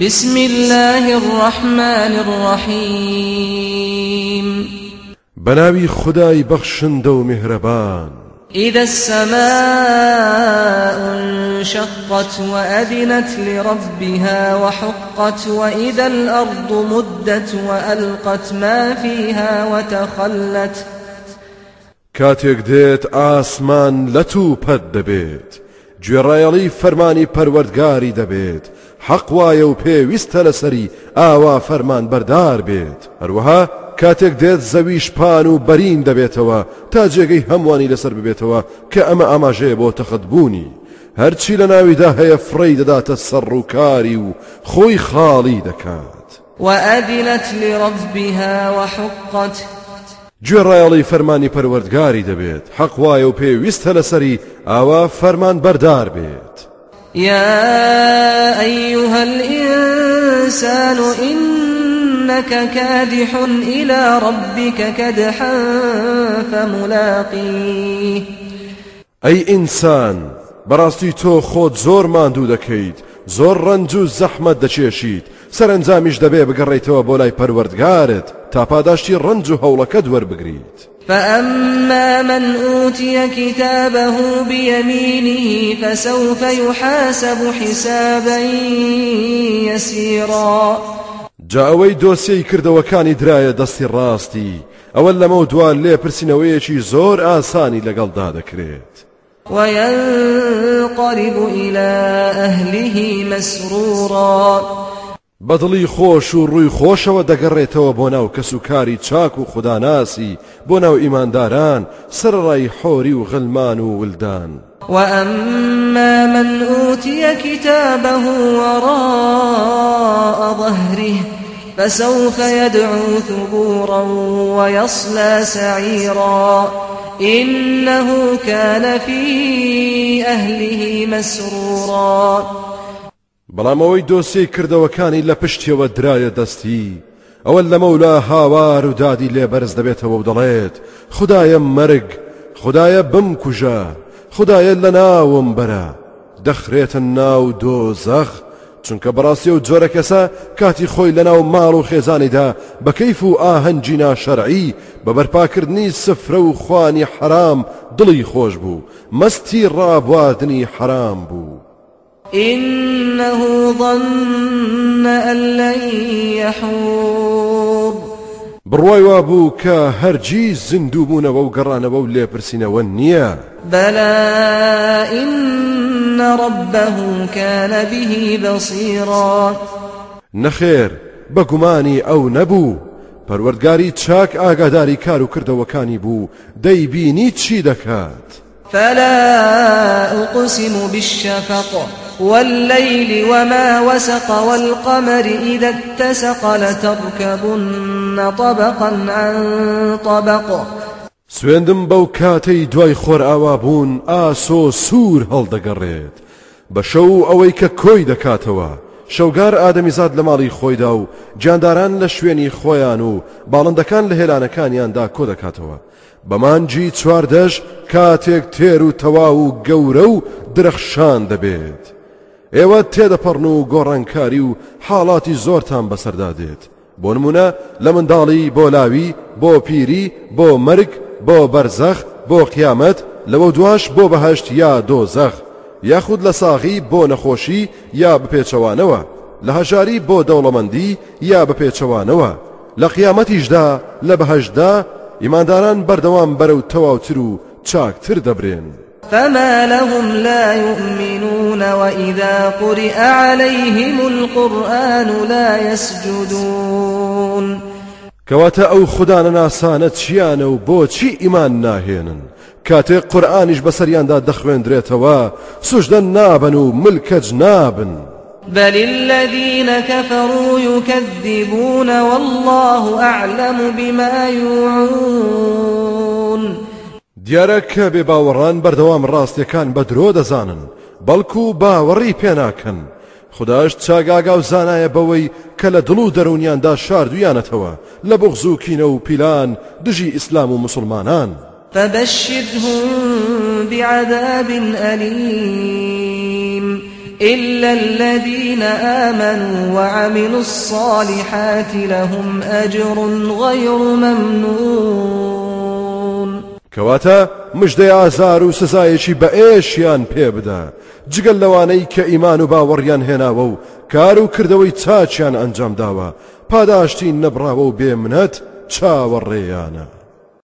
بسم الله الرحمن الرحيم. بە ناوی خودای بەخشندە و میهرەبان إذا السماء انشقت وأذنت لربها وحقت وإذا الأرض مدت وألقت ما فيها وتخلت. كاتێک دێت ئاسمان لەت و پەت دەبێت گوێڕایەڵی فەرمانی پەروەردگاری دەبێت حەق وایە و پێویستە لەسەری ئاوا فەرمان بەردار بێت. هەروەها کاتێک دێت زەویش پان و بەرین دەبێتەوە تا جێگەی هەمووانی لەسەر ببێتەوە کە ئەمە ئاماژەیە بۆ تەخەتبوونی. هەرچی لە ناویدا هەیە فڕی دەداتە سەر و خۆی خاڵی دەکات. وأذنت لربها وحقت گوێڕایەڵی فەرمانی پەروەردگاری دەبێت. حەق وایە و پێویستە لەسەری ئاوا فەرمان بەردار بێت. يا أيها الإنسان إنك كادح إلى ربك كدحا فملاقيه. ئەی ئینسان بەڕاستی تۆ خۆت زۆر ماندوو دەکەیت زۆر ڕنج و زەحمەت دەچێژیت سەرنجامیش دەبێ بگەڕێیتەوە بۆ لای پەروەردگارت تا پاداشتی ڕنج و هەوڵەکەت وەربگریت. فأما من أوتي كتابه بيمينه فسوف يحاسب حسابا يسيرا. جا ئەوەی دۆسیەی کردەوەکانی درایە دەستی ڕاستی ئەوە لەمە دوان لێ پرسینەوەیەکی زۆر ئاسانی لەگەڵدا دەکرێت وينقلب إلى أهله مسرورا. بەدڵی خۆش و ڕووی خۆشەوە دەگەڕێتەوە بۆ ناو کەس و کاری چاک و خوداناسی بۆ ناو ئیمانداران سەرڕای حۆری و غلمان و ولدان. وأما من أوتي كتابه وراء ظهره فسوف يدعو ثبورا ويصلى سعيرا إنه كان في أهله مسرورا بەڵام ئەوەی دۆسیەی کردەوەکانی لە پشتیەوە درایە دەستی. ئەوە لە مەولا هاوار و دادی لێ بەرز دەبێتەوە و دەڵێت خدایە مەرگ خدایە بم کوژە خدایە لە ناوم بەرە. دەخرێتە ناو دۆزەخ چونکە بەڕاستی و جۆرە کەسە کاتی خۆی لە ناو ماڵ و خێزانیدا بە کەیف و ئاهەنگی ناشەرعی بە بەرپاکردنی سفرە و خوانی حرام دڵی خۆش بوو. مەستی ڕابواردنی حرام بوو. إنه ظن أن لن يحور بڕوای وا بوو کە هەرگیز زیندوو بوونەوە و گەڕانەوە و لێپرسینەوە نییە. بلى إن ربه كان به بصيرا. نەخێر بە گومانی ئەو نەبوو. پەروەردگاری چاک ئاگاداری کار و کردەوەکانی بوو. دەیبینی چی دەکات؟ فلا أقسم بالشفق. والليل وما وسق والقمر إذا اتسق لتركبن طبقا عن طبق. سوێندم بەو کاتەی دوای خۆر ئاوا بوون ئاسۆ سوور هەڵدەگەڕێت. بە شەو ئەوەی کە کۆی دەکاتەوە. شەوگار ئادەمیزاد لە ماڵی خۆیدا و جانداران لە شوێنی خۆیان و باڵندەکان لە هێلانەکانیاندا کۆ دەکاتەوە. بە مانگی چواردەش کاتێک تێر و تەواو گەورە و درەخشان دەبێت. ئێوە تێدەپەڕن و گۆڕانکاری و حاڵاتی زۆرتان بەسەردا دێت بۆ نمونە لە منداڵی بۆ لاوی بۆ پیری بۆ مرگ بۆ بەرزەخ بۆ قیامەت لەوە دواش بۆ بەهشت یا دۆزەخ. یاخود لە ساغی بۆ نەخۆشی یا بپێچەوانەوە لە هەژاری بۆ دەوڵەمەندی یا بپێچەوانەوە لە قیامەتیشدا لە بەهشدا ئیمانداران بەردەوام بەرەو تەواوتر و چاکتر دەبرێن. فما لهم لا يؤمنون وإذا قرئ عليهم القرآن لا يسجدون کەواتە ئەو خوددانە ناسانە چیانە و بۆچی ئیمان ناهێنن کاتێک قورآانیش بەسەریاندا دەخوێندرێتەوە سوشدە نابن و ملکەج نابن بل الذين كفروا يكذبون والله أعلم بما يوعون دیارە کە بێ باوەڕان بەردەوام ڕاستیەکان بە درۆ دەزانن بەڵکو خداش چاگاگا و زانایە بەوەی کە لە دڵ و دەرونیاندا شاردویانەتەوە لە بغزووکینە و پیلان دژی و مسلمانان فبشرهم بعذاب أليم. إلا الذين آمنوا وعملوا الصالحات لهم أجر غير ممنون. كواتا مژدەی ئازار و سزایەکی بە ئێشیان پێ بدە. جگەل لەوانەی کە ئیمان و باوەڕیان هێناوە و کار و کردەوەی چاچیان ئەنجام داوە. پاداشتی نەبراوە و بێ منەت چاوەڕێیانە.